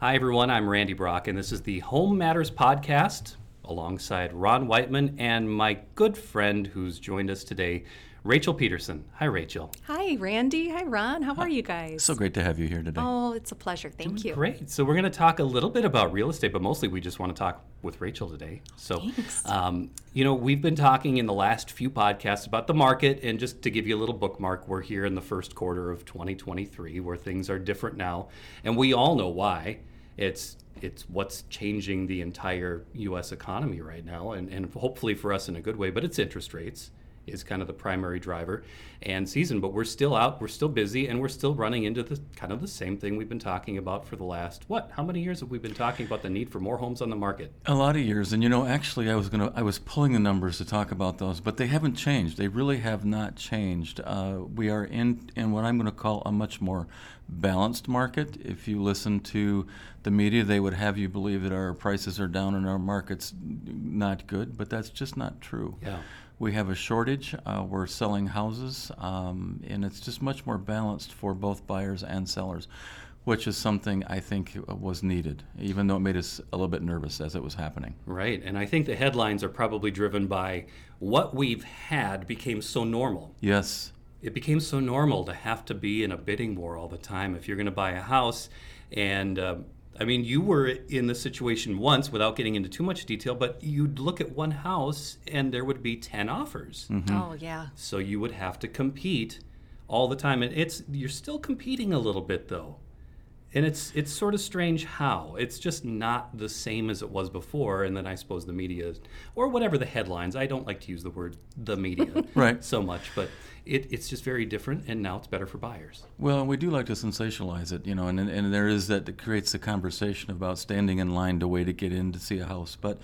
Hi, everyone. I'm Randy Brock, and this is the Home Matters Podcast alongside Ron Whiteman and my good friend who's joined us today, Rachel Peterson. Hi, Rachel. Hi, Randy. Hi, Ron. How are you guys? So great to have you here today. Oh, it's a pleasure. Thank you. Great. So, we're going to talk a little bit about real estate, but mostly we just want to talk with Rachel today. So, um, you know, we've been talking in the last few podcasts about the market, and just to give you a little bookmark, we're here in the first quarter of 2023 where things are different now, and we all know why. It's it's what's changing the entire U.S. economy right now, and, and hopefully for us in a good way. But it's interest rates is kind of the primary driver and season but we're still out we're still busy and we're still running into the kind of the same thing we've been talking about for the last what how many years have we been talking about the need for more homes on the market A lot of years, and you know, actually, I was gonna, I was pulling the numbers to talk about those, but they haven't changed. They really have not changed. Uh, we are in in what I'm going to call a much more balanced market. If you listen to the media, they would have you believe that our prices are down and our market's not good, but that's just not true. yeah We have a shortage. Uh, we're selling houses, um, and it's just much more balanced for both buyers and sellers, which is something I think was needed, even though it made us a little bit nervous as it was happening. right and i think the headlines are probably driven by what we've had became so normal Yes. it became so normal to have to be in a bidding war all the time if you're going to buy a house and um, i mean you were in the situation once without getting into too much detail but you'd look at one house and there would be 10 offers. Mm-hmm. Oh, yeah. so you would have to compete all the time and it's you're still competing a little bit though and it's it's sort of strange how it's just not the same as it was before and then i suppose the media or whatever the headlines i don't like to use the word the media Right. so much but it, it's just very different and now it's better for buyers Well, we do like to sensationalize it, you know, and, and there is that that creates the conversation about standing in line to wait to get in to see a house. But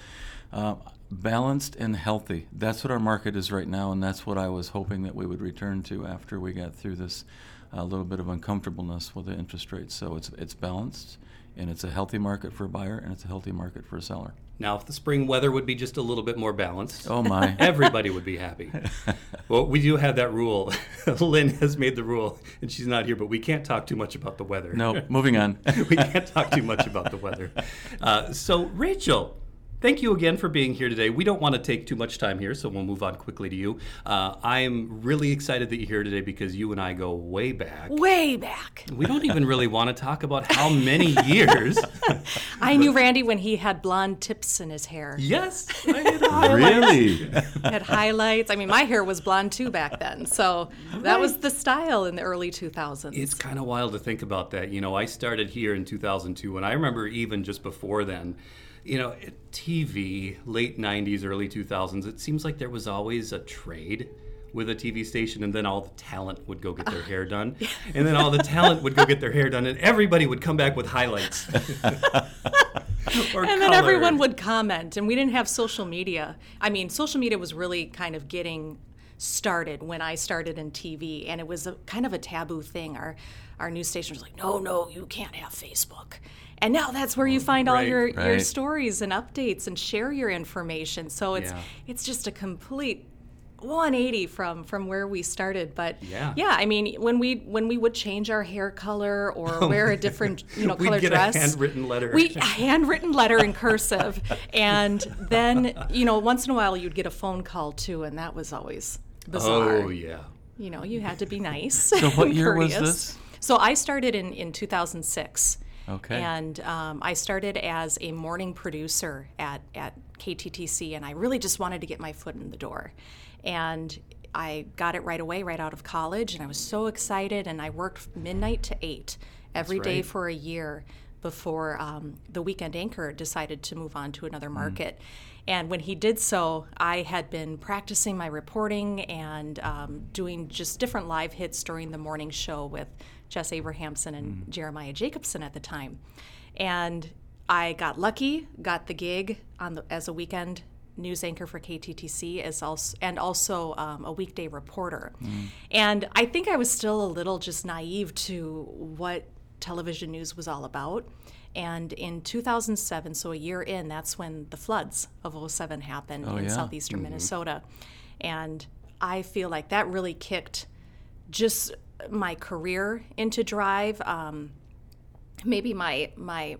uh, balanced and healthy, that's what our market is right now, and that's what I was hoping that we would return to after we got through this uh, little bit of uncomfortableness with the interest rates. So it's, it's balanced, and it's a healthy market for a buyer, and it's a healthy market for a seller. now if the spring weather would be just a little bit more balanced Oh, my. everybody would be happy well we do have that rule lynn has made the rule and she's not here but we can't talk too much about the weather no, moving on. we can't talk too much about the weather. Uh, so, Rachel, thank you again for being here today. We don't want to take too much time here, so we'll move on quickly to you. Uh, I am really excited that you're here today because you and I go way back. Way back. We don't even really want to talk about how many years. I knew Randy when he had blonde tips in his hair. yes, I really? Had highlights. I mean, my hair was blonde too back then. So that was the style in the early 2000s. It's kind of wild to think about that. You know, I started here in 2002, and I remember even just before then, you know, TV, late 90s, early 2000s, it seems like there was always a trade with a TV station, and then all the talent would go get their ah, hair done. And then all the talent would go get their hair done, and everybody would come back with highlights. And then everyone would comment and we didn't have social media. I mean social media was really kind of getting started when i started in tv and it was a kind of a taboo thing. Our our news station was like no no you can't have facebook and now that's where you mm, find all Right, your, your stories and updates and share your information so it's Yeah. it's just a complete 180 from from where we started but Yeah. yeah i mean when we when we would change our hair color or oh, wear a different you know color get dress a handwritten letter. we a handwritten letter in cursive, and then you know once in a while you'd get a phone call too, and that was always bizarre. oh, yeah. You know, you had to be nice. So what and year was this? So I started in in 2006. Okay. And um, I started as a morning producer at at KTTC, and I really just wanted to get my foot in the door, and. I got it right away, right out of college, and I was so excited. And I worked midnight to eight every day right. for a year before um, the weekend anchor decided to move on to another market. And when he did so, I had been practicing my reporting and um, doing just different live hits during the morning show with Jess Abrahamson and mm. Jeremiah Jacobson at the time. And I got lucky, got the gig on the, as a weekend news anchor for KTTC as also, and also um, a weekday reporter. Mm. And I think I was still a little just naive to what television news was all about. And in 2007, so a year in, that's when the floods of 07 happened Oh, in yeah. southeastern mm-hmm. Minnesota. And I feel like that really kicked just my career into drive. Um, maybe my my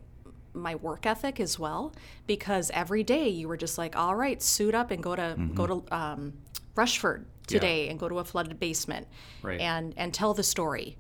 my work ethic as well because every day you were just like, all right, suit up and go to go to um, Rushford today and go to a flooded basement Right. and and tell the story.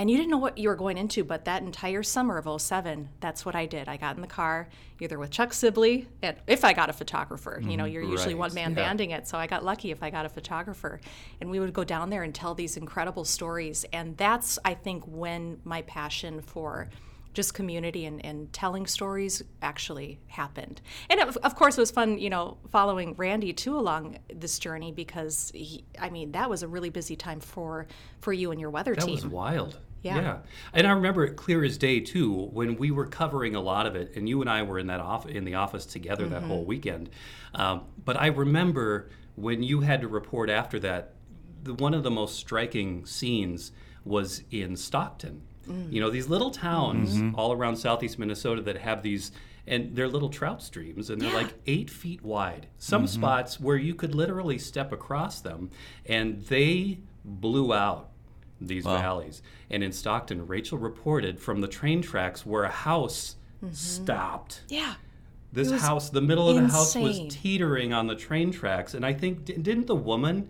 And you didn't know what you were going into, but that entire summer of 07, that's what I did. I got in the car, either with Chuck Sibley, and if I got a photographer, you know, mm-hmm. you're usually Right. one man Yeah. banding it. So I got lucky if I got a photographer. And we would go down there and tell these incredible stories. And that's, I think, when my passion for just community and, and telling stories actually happened. And of, of course, it was fun, you know, following Randy too along this journey because, he, I mean, that was a really busy time for for you and your weather That team. That was wild. Yeah. And I remember it clear as day too when we were covering a lot of it, and you and I were in that off in the office together that whole mm-hmm. weekend. Um, but I remember when you had to report after that, the, one of the most striking scenes was in Stockton. Mm. You know, these little towns mm-hmm. all around southeast Minnesota that have these. And they're little trout streams, and they're Yeah. like eight feet wide. Some mm-hmm. spots where you could literally step across them, and they blew out these valleys. And in Stockton, Rachel reported from the train tracks where a house stopped. yeah. This house, the middle of the house was teetering on the train tracks. And I think, didn't the woman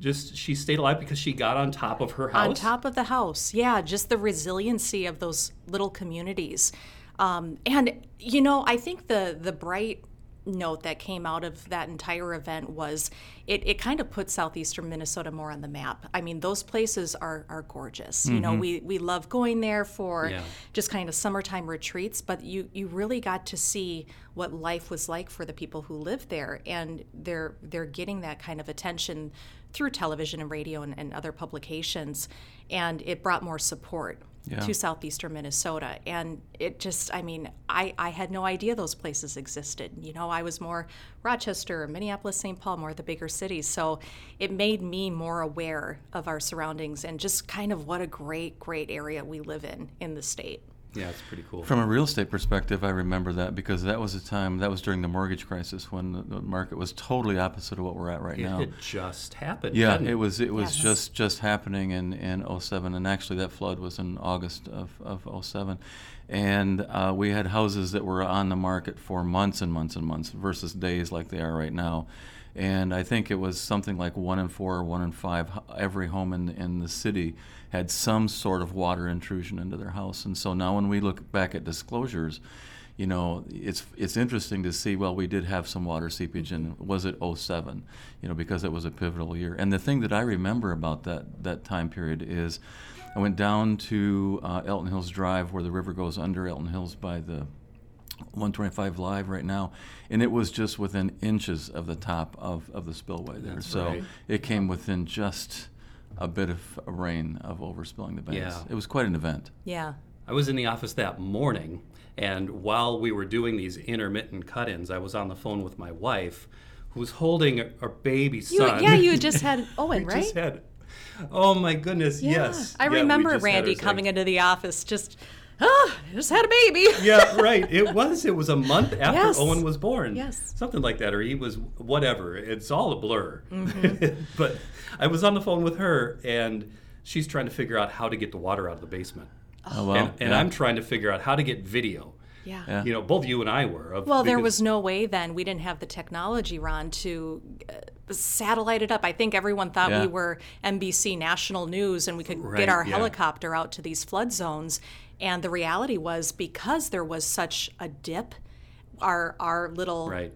just, she stayed alive because she got on top of her house? On top of the house. Yeah, just the resiliency of those little communities. Um, and, you know, I think the, the bright note that came out of that entire event was it, it kind of put southeastern Minnesota more on the map. I mean, those places are, are gorgeous. You know, mm-hmm. we, we love going there for Yeah. just kind of summertime retreats, but you, you really got to see what life was like for the people who lived there. And they're, they're getting that kind of attention through television and radio and, and other publications. And it brought more support Yeah. to southeastern Minnesota. And it just, I mean, I, I had no idea those places existed. You know, I was more Rochester, Minneapolis, St. Paul, more the bigger cities. So it made me more aware of our surroundings and just kind of what a great, great area we live in in the state. Yeah, it's pretty cool. From a real estate perspective, I remember that because that was a time that was during the mortgage crisis when the, the market was totally opposite of what we're at right it now. It just happened. Yeah, hadn't it was it was Yes. just just happening in in 07 and actually that flood was in August of of 07. And uh, we had houses that were on the market for months and months and months versus days like they are right now. And I think it was something like one in four or one in five, every home in, in the city had some sort of water intrusion into their house. And so now when we look back at disclosures, you know, it's it's interesting to see. Well, we did have some water seepage, and was it 07? You know, because it was a pivotal year. And the thing that I remember about that that time period is, I went down to uh, Elton Hills Drive, where the river goes under Elton Hills by the 125 live right now, and it was just within inches of the top of, of the spillway there. so right. it came within just a bit of rain of overspilling the banks. Yeah. It was quite an event. Yeah. I was in the office that morning, and while we were doing these intermittent cut ins, I was on the phone with my wife, who was holding a, a baby You, son. yeah, you just had Owen, We right? just had- oh my goodness, yeah. yes. I Yeah, remember Randy coming into the office just, ah, just had a baby. yeah, right. It was. It was a month after Yes. Owen was born. Yes. Something like that, or he was whatever. It's all a blur. Mm-hmm. but I was on the phone with her, and she's trying to figure out how to get the water out of the basement. Oh, well, and and yeah. I'm trying to figure out how to get video. Yeah. Yeah. You know, both you and I were. Of, Well, there because- was no way then. We didn't have the technology, Ron, to uh, satellite it up. I think everyone thought Yeah. we were NBC National News and we could Right, get our yeah. helicopter out to these flood zones. And the reality was because there was such a dip, our our little right.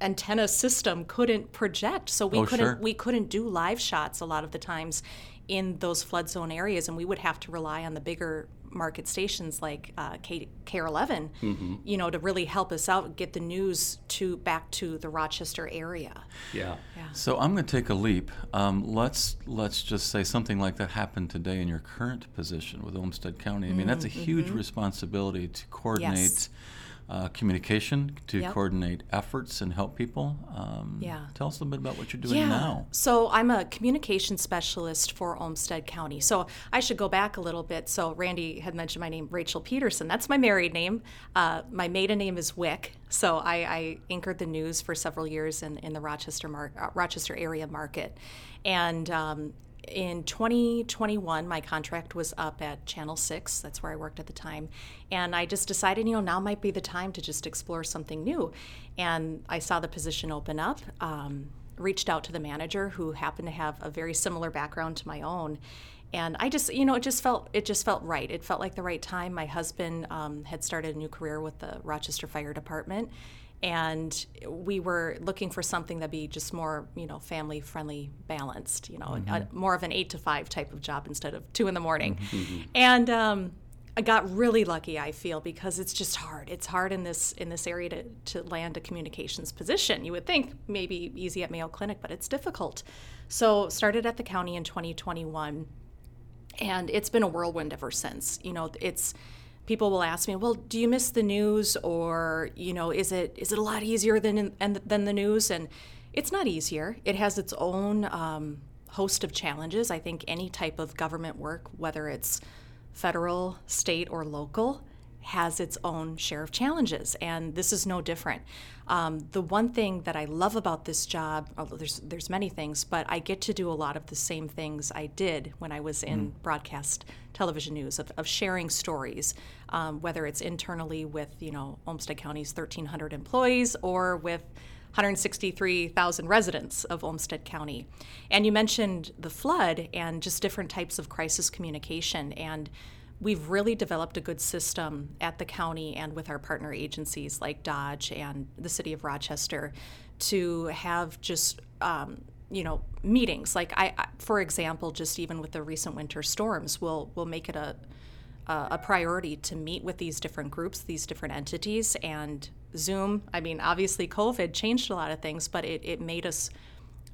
antenna system couldn't project so we Oh, couldn't sure. we couldn't do live shots a lot of the times in those flood zone areas and we would have to rely on the bigger market stations like uh, K- KARE 11 Mm-hmm. you know to really help us out get the news to back to the Rochester area Yeah. So I'm going to take a leap. Um, let's let's just say something like that happened today in your current position with Olmsted County. I mean, that's a huge responsibility to coordinate Yes. Uh, communication, to Yep. coordinate efforts, and help people. Um, Yeah. Tell us a little bit about what you're doing now. So I'm a communication specialist for Olmsted County. So I should go back a little bit. So Randy had mentioned my name, Rachel Peterson. That's my married name. Uh, my maiden name is Wick. So I, I anchored the news for several years in, in the Rochester mar- uh, Rochester area market, and um, in 2021, my contract was up at Channel 6. That's where I worked at the time. And I just decided, you know, now might be the time to just explore something new. And I saw the position open up, um, reached out to the manager who happened to have a very similar background to my own. And I just, you know, it just felt it just felt right. It felt like the right time. My husband um, had started a new career with the Rochester Fire Department, and we were looking for something that'd be just more you know family friendly balanced you know mm-hmm. a, more of an eight to five type of job instead of two in the morning mm-hmm. mm-hmm. and um, i got really lucky i feel because it's just hard it's hard in this in this area to, to land a communications position you would think maybe easy at mayo clinic but it's difficult so started at the county in 2021 and it's been a whirlwind ever since you know it's people will ask me, "Well, do you miss the news, or you know, is it is it a lot easier than than the news?" And it's not easier. It has its own um, host of challenges. I think any type of government work, whether it's federal, state, or local, has its own share of challenges, and this is no different. Um, the one thing that I love about this job, although there's there's many things, but I get to do a lot of the same things I did when I was in mm. broadcast television news of, of sharing stories, um, whether it's internally with you know Olmsted County's 1,300 employees or with 163,000 residents of Olmsted County. And you mentioned the flood and just different types of crisis communication and we've really developed a good system at the county and with our partner agencies like Dodge and the city of Rochester to have just um, you know meetings. Like I, for example just even with the recent winter storms we'll we'll make it a a priority to meet with these different groups these different entities and zoom i mean obviously covid changed a lot of things but it, it made us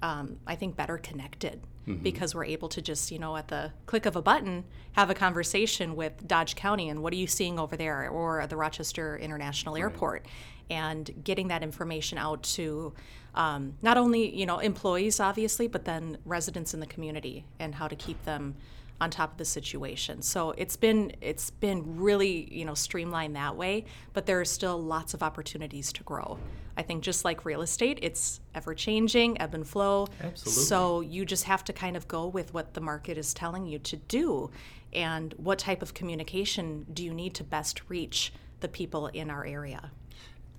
um, I think, better connected mm-hmm. because we're able to just, you know, at the click of a button, have a conversation with Dodge County and what are you seeing over there or at the Rochester International right. Airport and getting that information out to um, not only, you know, employees, obviously, but then residents in the community and how to keep them on top of the situation. So it's been it's been really you know streamlined that way, but there are still lots of opportunities to grow. I think just like real estate, it's ever changing, ebb and flow. Absolutely. So you just have to kind of go with what the market is telling you to do, and what type of communication do you need to best reach the people in our area.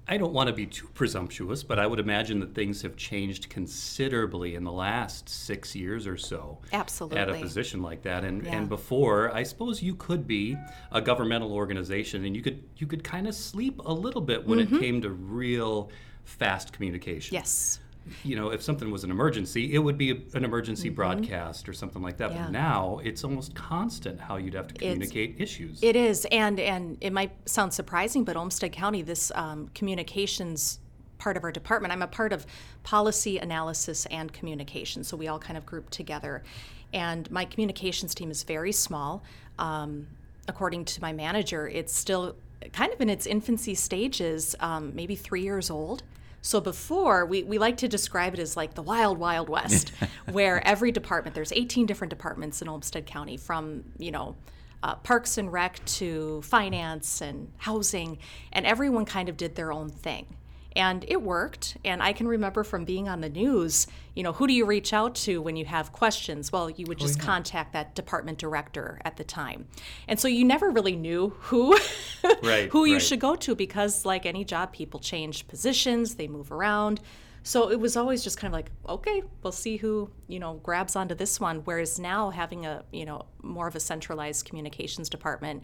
I don't want to be too presumptuous, but I would imagine that things have changed considerably in the last six years or so. Absolutely. At a position like that, and yeah. and before, I suppose you could be a governmental organization, and you could you could kind of sleep a little bit when mm-hmm. it came to real fast communication. Yes you know, if something was an emergency, it would be a, an emergency mm-hmm. broadcast or something like that. Yeah. But now it's almost constant how you'd have to communicate it's, issues. It is, and and it might sound surprising, but Olmsted County, this um, communications part of our department, I'm a part of policy analysis and communication. So we all kind of group together, and my communications team is very small. Um, according to my manager, it's still kind of in its infancy stages, um, maybe three years old. So before, we, we like to describe it as like the wild, wild west, where every department, there's 18 different departments in Olmsted County from, you know, uh, parks and rec to finance and housing, and everyone kind of did their own thing and it worked. And i can remember from being on the news you know who do you reach out to when you have questions? Well you would oh, just oh, yeah. contact that department director at the time. And so you never really knew who right, who you right. should go to because like any job people change positions they move around. So it was always just kind of like okay we'll see who you know grabs onto this one. Whereas now having a you know more of a centralized communications department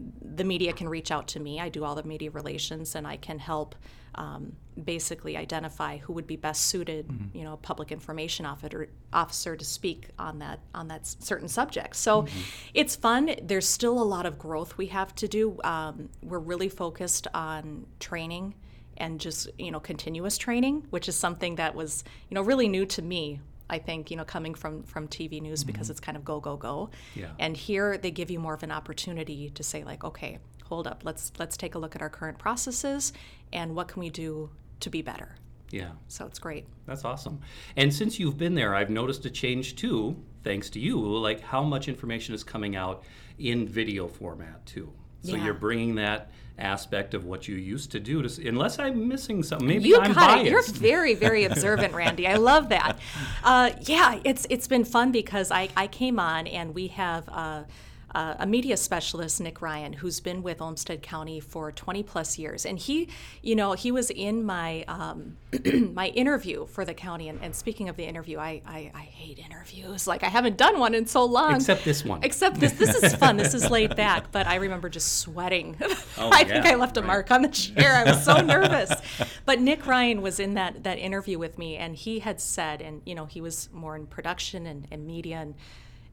the media can reach out to me. I do all the media relations, and I can help um, basically identify who would be best suited, mm-hmm. you know, a public information officer, officer to speak on that on that certain subject. So mm-hmm. it's fun. There's still a lot of growth we have to do. Um, we're really focused on training and just you know continuous training, which is something that was you know really new to me I think you know coming from from TV news mm-hmm. because it's kind of go go go. Yeah. And here they give you more of an opportunity to say like, okay, hold up, let's let's take a look at our current processes and what can we do to be better. Yeah. So it's great. That's awesome. And since you've been there, I've noticed a change too, thanks to you, like how much information is coming out in video format too. So Yeah. you're bringing that aspect of what you used to do to, unless I'm missing something. Maybe you I'm got it. You're very, very observant, Randy. I love that. Uh, yeah, it's it's been fun because I, I came on and we have uh, uh, a media specialist, Nick Ryan, who's been with Olmsted County for 20 plus years, and he, you know, he was in my um, my interview for the county. And, and speaking of the interview, I, I I hate interviews. Like I haven't done one in so long. Except this one. Except this. This is fun. This is laid back. But I remember just sweating. Oh, I think I left a mark on the chair. I was so nervous. But Nick Ryan was in that that interview with me, and he had said, and you know, he was more in production and, and media, and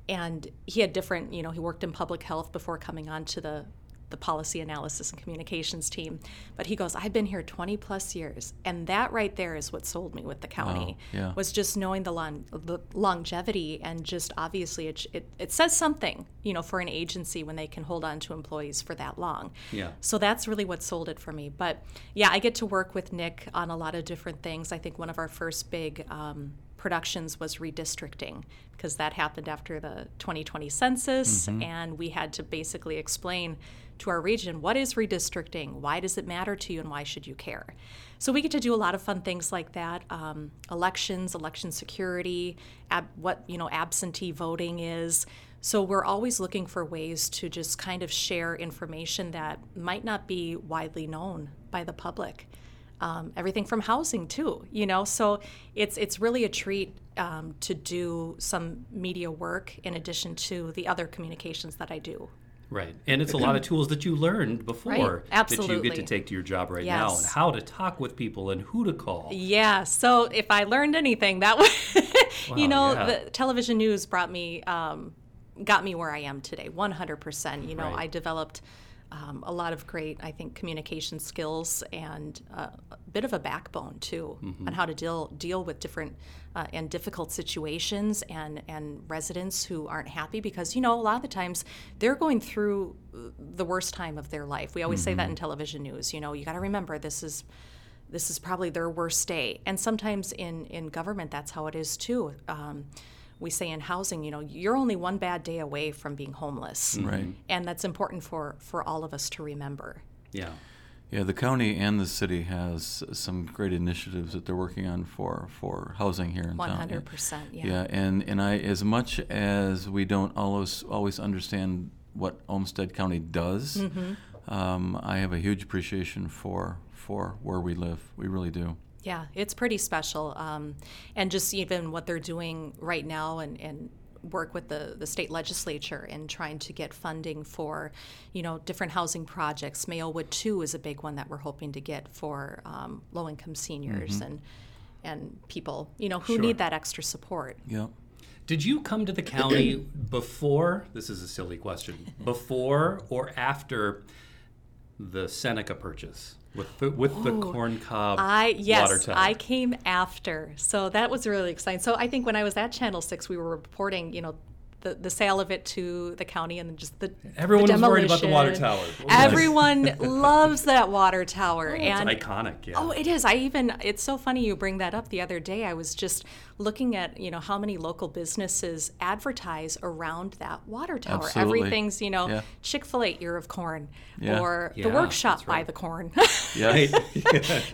and he had different. You know, he worked in public health before coming on to the the policy analysis and communications team. But he goes, I've been here 20 plus years, and that right there is what sold me with the county. Wow, yeah. Was just knowing the, lon- the longevity and just obviously it, it, it says something, you know, for an agency when they can hold on to employees for that long. Yeah. So that's really what sold it for me. But yeah, I get to work with Nick on a lot of different things. I think one of our first big um, productions was redistricting because that happened after the 2020 census, and we had to basically explain to our region what is redistricting, why does it matter to you, and why should you care. So we get to do a lot of fun things like that: um, elections, election security, ab- what you know, absentee voting is. So we're always looking for ways to just kind of share information that might not be widely known by the public. Um, everything from housing too, you know. So it's it's really a treat um, to do some media work in addition to the other communications that I do. Right. And it's a lot of tools that you learned before that you get to take to your job right now and how to talk with people and who to call. Yeah. So if I learned anything, that was, Wow, you know, yeah. the television news brought me, um, got me where I am today, 100%. You know, Right. I developed um, a lot of great, I think, communication skills and uh, a bit of a backbone too Mm-hmm. on how to deal deal with different uh, and difficult situations and and residents who aren't happy because you know a lot of the times they're going through uh, the worst time of their life. We always say Mm-hmm. that in television news. You know, you got to remember this is this is probably their worst day. And sometimes in, in government, that's how it is too. Um, we say in housing, you know, you're only one bad day away from being homeless. Right. And that's important for, for all of us to remember. Yeah. Yeah, the county and the city has some great initiatives that they're working on for, for housing here in town. 100%. Yeah. Yeah, and, and I, as much as we don't always always understand what Olmsted County does, Mm-hmm. um, I have a huge appreciation for for where we live. We really do. Yeah, it's pretty special. Um, and just even what they're doing right now and, and work with the, the state legislature and trying to get funding for, you know, different housing projects. Mayowood 2 is a big one that we're hoping to get for um, low-income seniors and and people, you know, who Sure. need that extra support. Yep. Did you come to the county before? This is a silly question. Before or after the Seneca purchase with the, with the corn cob I yes? I came after, so that was really exciting. So I think when I was at Channel Six, we were reporting, you know, the, the sale of it to the county and just the Everyone the was worried about the water tower. What was that? Everyone loves that water tower, oh, It's and iconic. Yeah. Oh, it is. I even it's so funny you bring that up. The other day I was just looking at, you know, how many local businesses advertise around that water tower. Absolutely. Everything's, you know, Yeah. Chick-fil-A ear of corn Yeah. or Yeah, the workshop that's by the corn. Yeah. Right.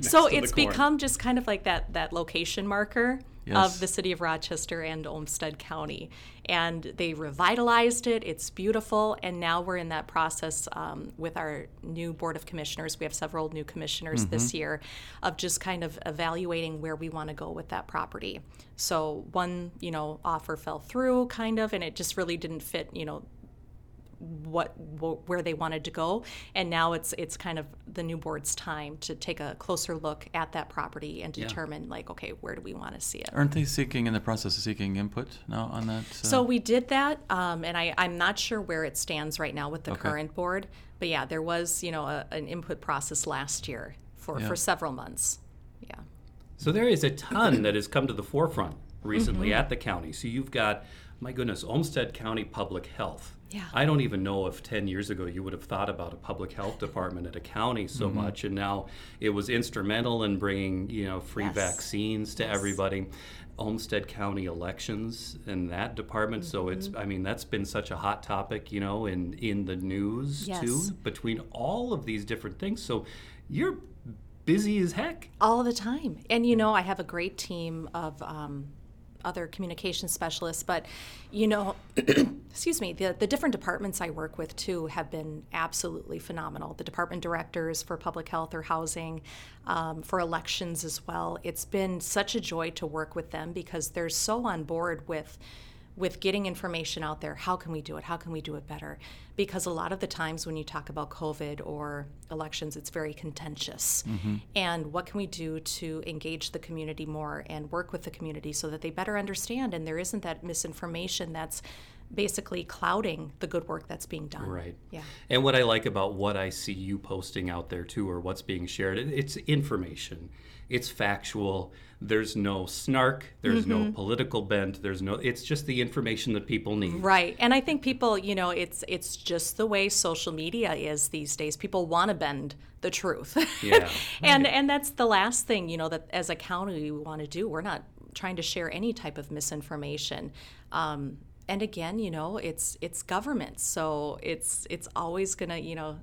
So to the it's corn. become just kind of like that that location marker Yes. of the city of Rochester and Olmsted County, and they revitalized it. It's beautiful, and now we're in that process um, with our new board of commissioners. We have several new commissioners Mm-hmm. this year, of just kind of evaluating where we want to go with that property. So one, you know, offer fell through, kind of, and it just really didn't fit, you know, what wh- where they wanted to go and now it's it's kind of the new board's time to take a closer look at that property and determine like okay where do we want to see it Aren't they seeking in the process of seeking input now on that? uh, so we did that um, and I, i'm not sure where it stands right now with the Okay. current board but yeah there was you know a, an input process last year for Yeah. for several months yeah So there is a ton that has come to the forefront recently Mm-hmm. at the county. So you've got, my goodness, Olmsted County Public Health. Yeah. I don't even know if 10 years ago you would have thought about a public health department at a county so Mm-hmm. much. And now it was instrumental in bringing, you know, free Yes. vaccines to Yes. everybody. Olmsted County elections in that department. So it's, Mm-hmm. I mean, that's been such a hot topic, you know, in, in the news Yes. too, between all of these different things. So you're busy as heck. all the time. And you know, I have a great team of um, other communication specialists, but you know, excuse me, the, the different departments I work with too have been absolutely phenomenal. The department directors for public health or housing, um, for elections as well. It's been such a joy to work with them because they're so on board with with getting information out there. How can we do it? How can we do it better? Because a lot of the times when you talk about COVID or elections, it's very contentious. Mm-hmm. And what can we do to engage the community more and work with the community so that they better understand and there isn't that misinformation that's basically clouding the good work that's being done. Right. Yeah. And what I like about what I see you posting out there too, or what's being shared, it's information. It's factual. There's no snark. There's Mm-hmm. no political bent. There's no. It's just the information that people need. Right. And I think people, you know, it's it's just the way social media is these days. People want to bend the truth. Yeah, and and that's the last thing, you know, that as a county we want to do. We're not trying to share any type of misinformation. Um, and again, you know, it's it's government, so it's it's always gonna, you know,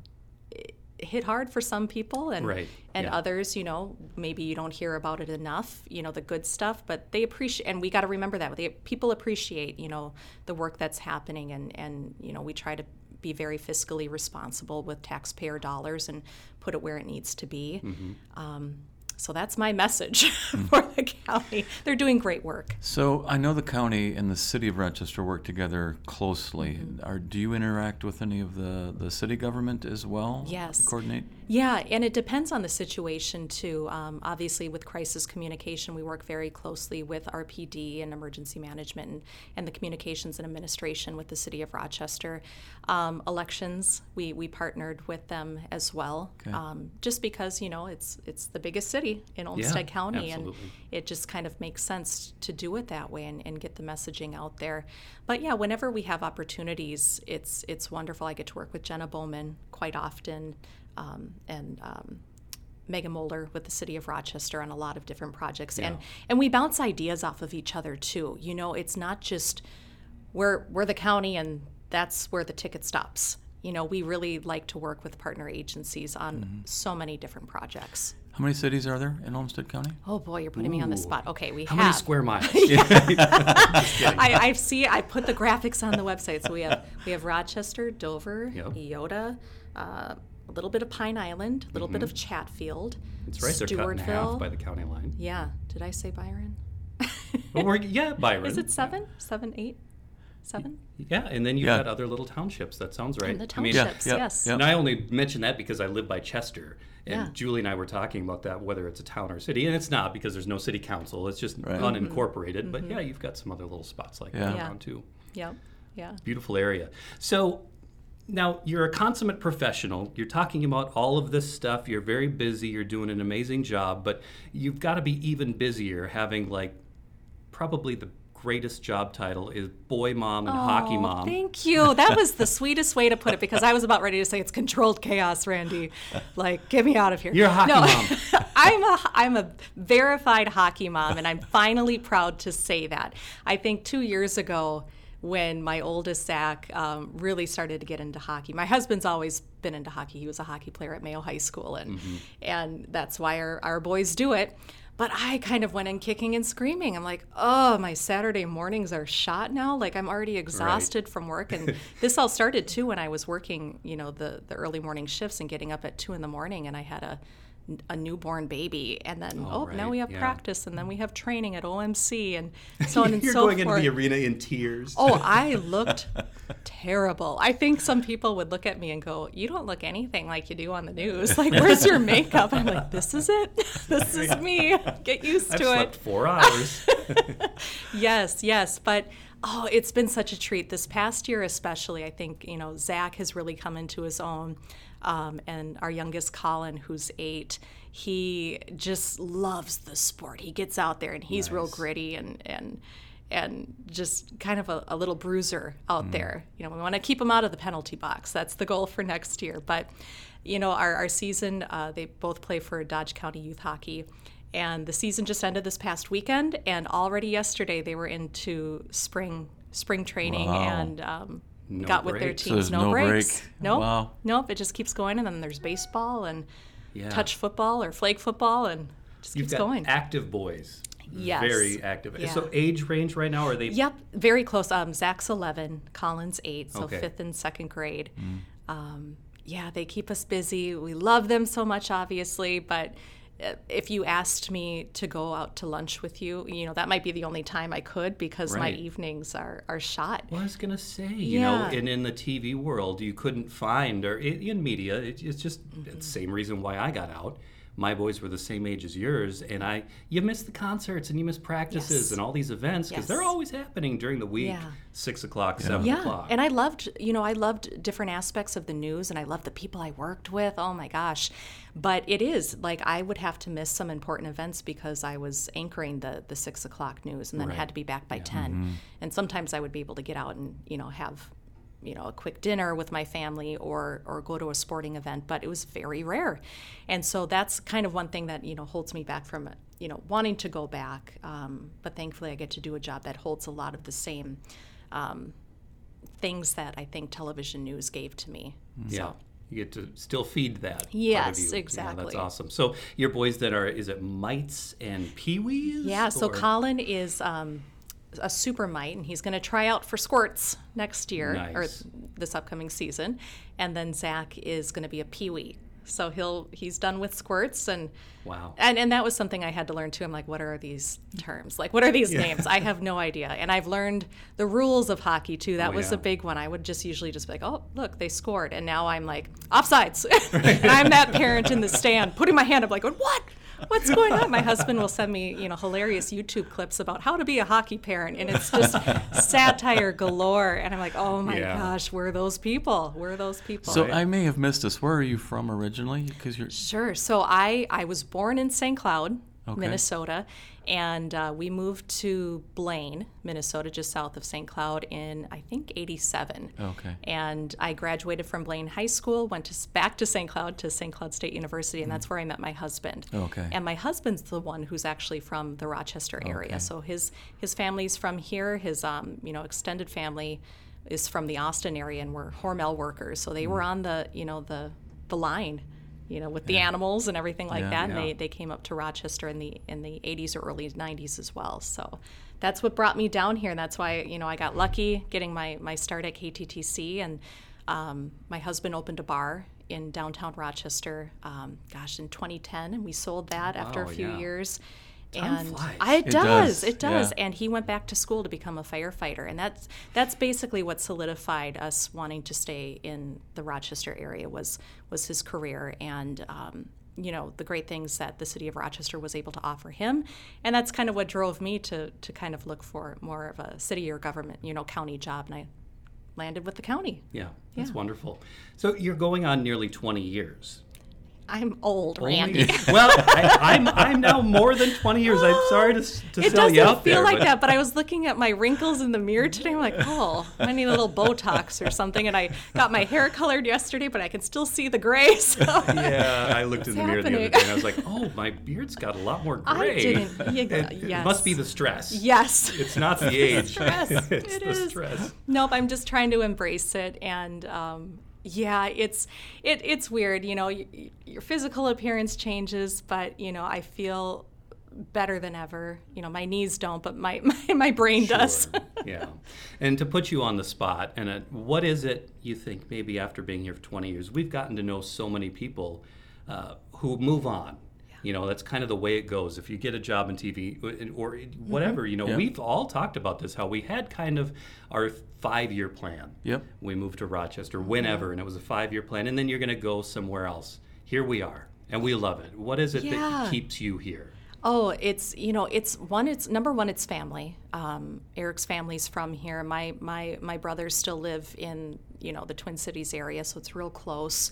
i- hit hard for some people and Right, and yeah. others you know maybe you don't hear about it enough you know the good stuff but they appreciate and we got to remember that they, people appreciate you know the work that's happening and and you know we try to be very fiscally responsible with taxpayer dollars and put it where it needs to be Mm-hmm. um, so that's my message for the county they're doing great work So I know the county and the city of Rochester work together closely. Mm-hmm. Are, do you interact with any of the, the city government as well? Yes. Coordinate? Yeah, and it depends on the situation too. Um, obviously, with crisis communication, we work very closely with RPD and emergency management and, and the communications and administration with the city of Rochester. Um, elections, we, we partnered with them as well, Okay. um, just because you know it's it's the biggest city in Olmsted County, and it just kind of makes sense to do it that way and, and get the messaging out there. But yeah, whenever we have opportunities, it's it's wonderful. I get to work with Jenna Bowman quite often, um, and um, Megan Moeller with the City of Rochester on a lot of different projects, and and we bounce ideas off of each other too. You know, it's not just we're we're the county and that's where the ticket stops. You know, we really like to work with partner agencies on so many different projects. How many cities are there in Olmsted County? Oh boy, you're putting me on the spot. Okay, we How have. many square miles? I, I see. I put the graphics on the website. So we have we have Rochester, Dover, Yep. Eyota, uh, a little bit of Pine Island, a little bit of mm-hmm. Chatfield. It's right. They're cut in half by the county line. Yeah. Did I say Byron? But we're, yeah, Byron. Is it seven? Seven, eight, seven? Yeah, and then you've Yeah. got other little townships. That sounds right. the I mean, townships, yeah, yes. yeah. And I only mention that because I live by Chester. And Yeah. Julie and I were talking about that, whether it's a town or a city. And it's not because there's no city council, it's just Right. unincorporated. But mm-hmm. yeah, you've got some other little spots like that Yeah. around too. Yep. Yeah. Beautiful area. So now you're a consummate professional. You're talking about all of this stuff. You're very busy. You're doing an amazing job. But you've got to be even busier having like probably the greatest job title is boy mom and hockey Oh, mom. Thank you. That was the sweetest way to put it because I was about ready to say it's controlled chaos, Randy. Like, get me out of here. You're a hockey no, mom. I'm a I'm a verified hockey mom, and I'm finally proud to say that. I think two years ago. When my oldest Zach um, really started to get into hockey, my husband's always been into hockey. He was a hockey player at Mayo High School, and and that's why our, our boys do it. But I kind of went in kicking and screaming. I'm like, oh, my Saturday mornings are shot now. Like I'm already exhausted from work. And this all started too when I was working, you know, the, the early morning shifts and getting up at two in the morning and I had a a newborn baby and then oh, oh, now right, we have yeah. practice and then we have training at OMC and so on and so forth. You're going into the arena in tears. Oh, I looked terrible. I think some people would look at me and go, "You don't look anything like you do on the news. Like, where's your makeup?" I'm like, "This is it. This is me. Get used I've to slept it." four hours. Yes, yes, but oh, it's been such a treat this past year, especially. I think you know Zach has really come into his own, um, and our youngest Colin, who's eight, he just loves the sport. He gets out there and he's real gritty and and and just kind of a, a little bruiser out there. You know, we want to keep him out of the penalty box. That's the goal for next year. But, you know, our, our season, uh, they both play for Dodge County Youth Hockey. And the season just ended this past weekend, and already yesterday they were into spring spring training Wow. and um, No got with their breaks. So teams. no breaks. break? Nope. Wow. Nope. It just keeps going, and then there's baseball and Yeah. touch football or flag football, and just You've keeps got going. active boys. Yes. Very active. Yeah. So age range right now are they? Yep, very close. Um, Zach's 11, Colin's 8, so Okay. Mm. fifth and second grade. Um, yeah, they keep us busy. We love them so much, obviously, but if you asked me to go out to lunch with you, you know, that might be the only time I could because my evenings are, are shot. Well, I was gonna say, you know, Yeah. and in the TV world, you couldn't find, or in, in media, it's just Mm-hmm. the same reason why I got out. My boys were the same age as yours, and I, you miss the concerts and you miss practices Yes. and all these events because they're always happening during the week, Yeah. six o'clock, seven Yeah, o'clock. and I loved, you know, I loved different aspects of the news, and I loved the people I worked with. Oh my gosh, but it is like I would have to miss some important events because I was anchoring the the six o'clock news, and then Right. had to be back by 10 mm-hmm. And sometimes I would be able to get out and you know have you know a quick dinner with my family or or go to a sporting event but it was very rare and so that's kind of one thing that you know holds me back from you know wanting to go back um, but thankfully i get to do a job that holds a lot of the same um, things that I think television news gave to me. yeah. So You get to still feed that. Yes, you. Yeah, that's awesome. So your boys that are, is it mites and peewees? yeah, so Colin is um, a super mite, and he's going to try out for squirts next year or this upcoming season, and then Zach is going to be a peewee. So he'll he's done with squirts and Wow. and and that was something I had to learn too. I'm like, what are these terms? Like, what are these names? I have no idea. And I've learned the rules of hockey too. That Oh, was yeah. a big one. I would just usually just be like, oh, look, they scored, and now I'm like offsides, and I'm that parent in the stand putting my hand up like, what? What's going on? My husband will send me, you know, hilarious YouTube clips about how to be a hockey parent, and it's just satire galore. And I'm like, oh my Yeah. gosh, we're those people. We're those people. So I may have missed this. Where are you from originally? Because you're Sure. So I I was born in St. Cloud, Okay. Minnesota, and uh, we moved to Blaine, Minnesota, just south of St. Cloud in I think '87. Okay. And I graduated from Blaine High School, went to, back to St. Cloud to St. Cloud State University, and that's where I met my husband. Okay. And my husband's the one who's actually from the Rochester area. Okay. So his his family's from here. His um, you know extended family is from the Austin area, and we're Hormel workers. So they were Mm. on the you know the the line, you know, with the animals and everything like Yeah. that. And Yeah. they, they came up to Rochester in the in the 80s or early 90s as well. So that's what brought me down here, and that's why you know I got lucky getting my my start at KTTC, and um, my husband opened a bar in downtown Rochester. Um, gosh, in 2010, and we sold that after a few yeah. years. Time and flies. I, it, It does, does, it does. yeah. And he went back to school to become a firefighter, and that's that's basically what solidified us wanting to stay in the Rochester area was was his career and. Um, you know the great things that the city of Rochester was able to offer him, and that's kind of what drove me to to kind of look for more of a city or government, you know, county job, and I landed with the county. Yeah, that's Yeah. wonderful. So you're going on nearly 20 years. I'm old, Only- Randy. well, I, I'm I'm now more than 20 years. I'm sorry to, s- to It sell doesn't feel there, like but- that, but I was looking at my wrinkles in the mirror today. I'm like, oh, I need a little Botox or something. And I got my hair colored yesterday, but I can still see the gray. So Yeah, I looked in the mirror the other day and I was like, oh, my beard's got a lot more gray. I gray. didn't- you- it, it must be the stress. yes. It's not the age. stress. it's It the is. stress. Nope, I'm just trying to embrace it, and um, yeah, it's it it's weird. You know, y- your physical appearance changes, but you know, I feel better than ever. You know, my knees don't, but my my, my brain does. Yeah. And to put you on the spot, and uh, what is it you think maybe after being here for 20 years, we've gotten to know so many people uh, who move on. You know, that's kind of the way it goes. If you get a job in TV or whatever, you know, Yeah. we've all talked about this how we had kind of our five year plan. Yep. We moved to Rochester whenever, and it was a five year plan, and then you're going to go somewhere else. Here we are, and we love it. What is it that keeps you here? Oh, it's you know, it's one. It's number one. It's family. Um, Eric's family's from here. My my my brothers still live in you know the Twin Cities area, so it's real close.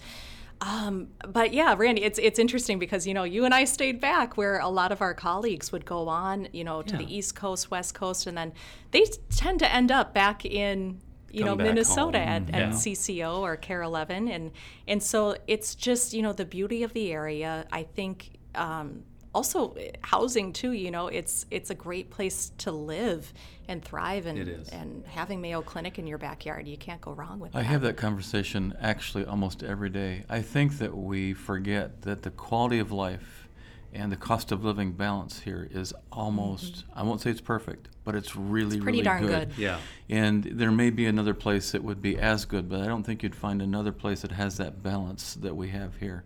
Um, but yeah, Randy, it's it's interesting because you know you and I stayed back where a lot of our colleagues would go on, you know, to Yeah. the East Coast, West Coast, and then they tend to end up back in you Come know Minnesota home, at, yeah. at CCO or KARE 11, and and so it's just you know the beauty of the area. I think um, also housing too. You know, it's it's a great place to live and thrive, and It is. and having Mayo Clinic in your backyard, you can't go wrong with it. I that. have that conversation actually almost every day. I think that we forget that the quality of life and the cost of living balance here is almost, I won't say it's perfect, but it's really, Mm-hmm. pretty really darn good. good. Yeah. And there may be another place that would be as good, but I don't think you'd find another place that has that balance that we have here.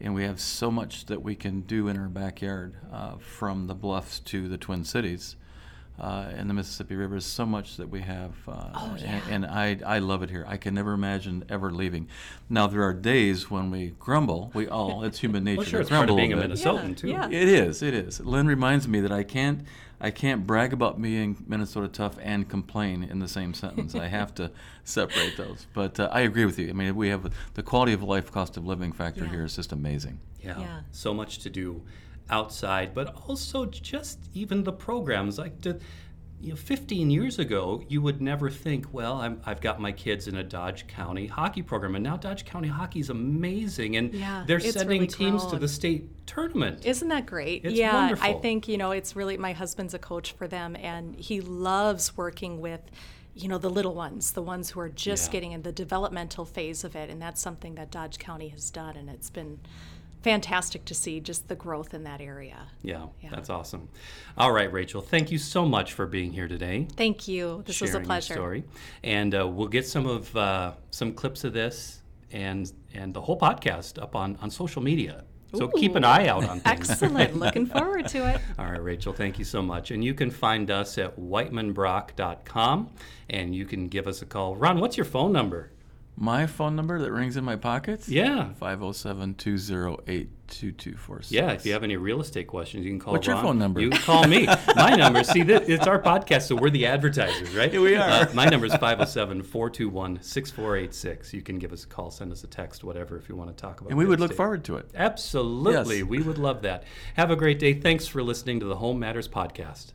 And we have so much that we can do in our backyard, uh, from the bluffs to the Twin Cities. Uh, and the Mississippi River is so much that we have, uh, Oh, yeah. and, I, I love it here. I can never imagine ever leaving. Now there are days when we grumble. We all, it's human nature Well, sure, to it's part grumble of being a a. Minnesotan Yeah, too. yeah. It is. It is. Lynn reminds me that I can't. I can't brag about being Minnesota tough and complain in the same sentence. I have to separate those. But uh, I agree with you. I mean, we have the quality of life, cost of living factor Yeah. here is just amazing. Yeah. Yeah. So much to do outside, but also just even the programs like the. You know, 15 years ago, you would never think, well, I'm, I've got my kids in a Dodge County hockey program, and now Dodge County hockey is amazing, and Yeah, they're sending really teams to the state tournament. Isn't that great? It's yeah, I think you know it's really my husband's a coach for them, and he loves working with, you know, the little ones, the ones who are just Yeah. getting in the developmental phase of it, and that's something that Dodge County has done, and it's been fantastic to see just the growth in that area. yeah, Yeah. that's awesome. All right, Rachel, thank you so much for being here today. Thank you. This was a pleasure. Story, and uh, we'll get some of uh, some clips of this and and the whole podcast up on on social media. So keep an eye out on things. Excellent. Looking forward to it. All right, Rachel, thank you so much. And you can find us at whitemanbrock.com and you can give us a call. Ron, what's your phone number? My phone number that rings in my pockets? Yeah. 507 208 2246. Yeah, if you have any real estate questions, you can call What's your phone number? You can call me. my number, see, that it's our podcast, so we're the advertisers, right? Here we are. Uh, my number is 507 421 6486. You can give us a call, send us a text, whatever, if you want to talk about it. And we would look estate. forward to it. Absolutely. Yes. We would love that. Have a great day. Thanks for listening to the Home Matters Podcast.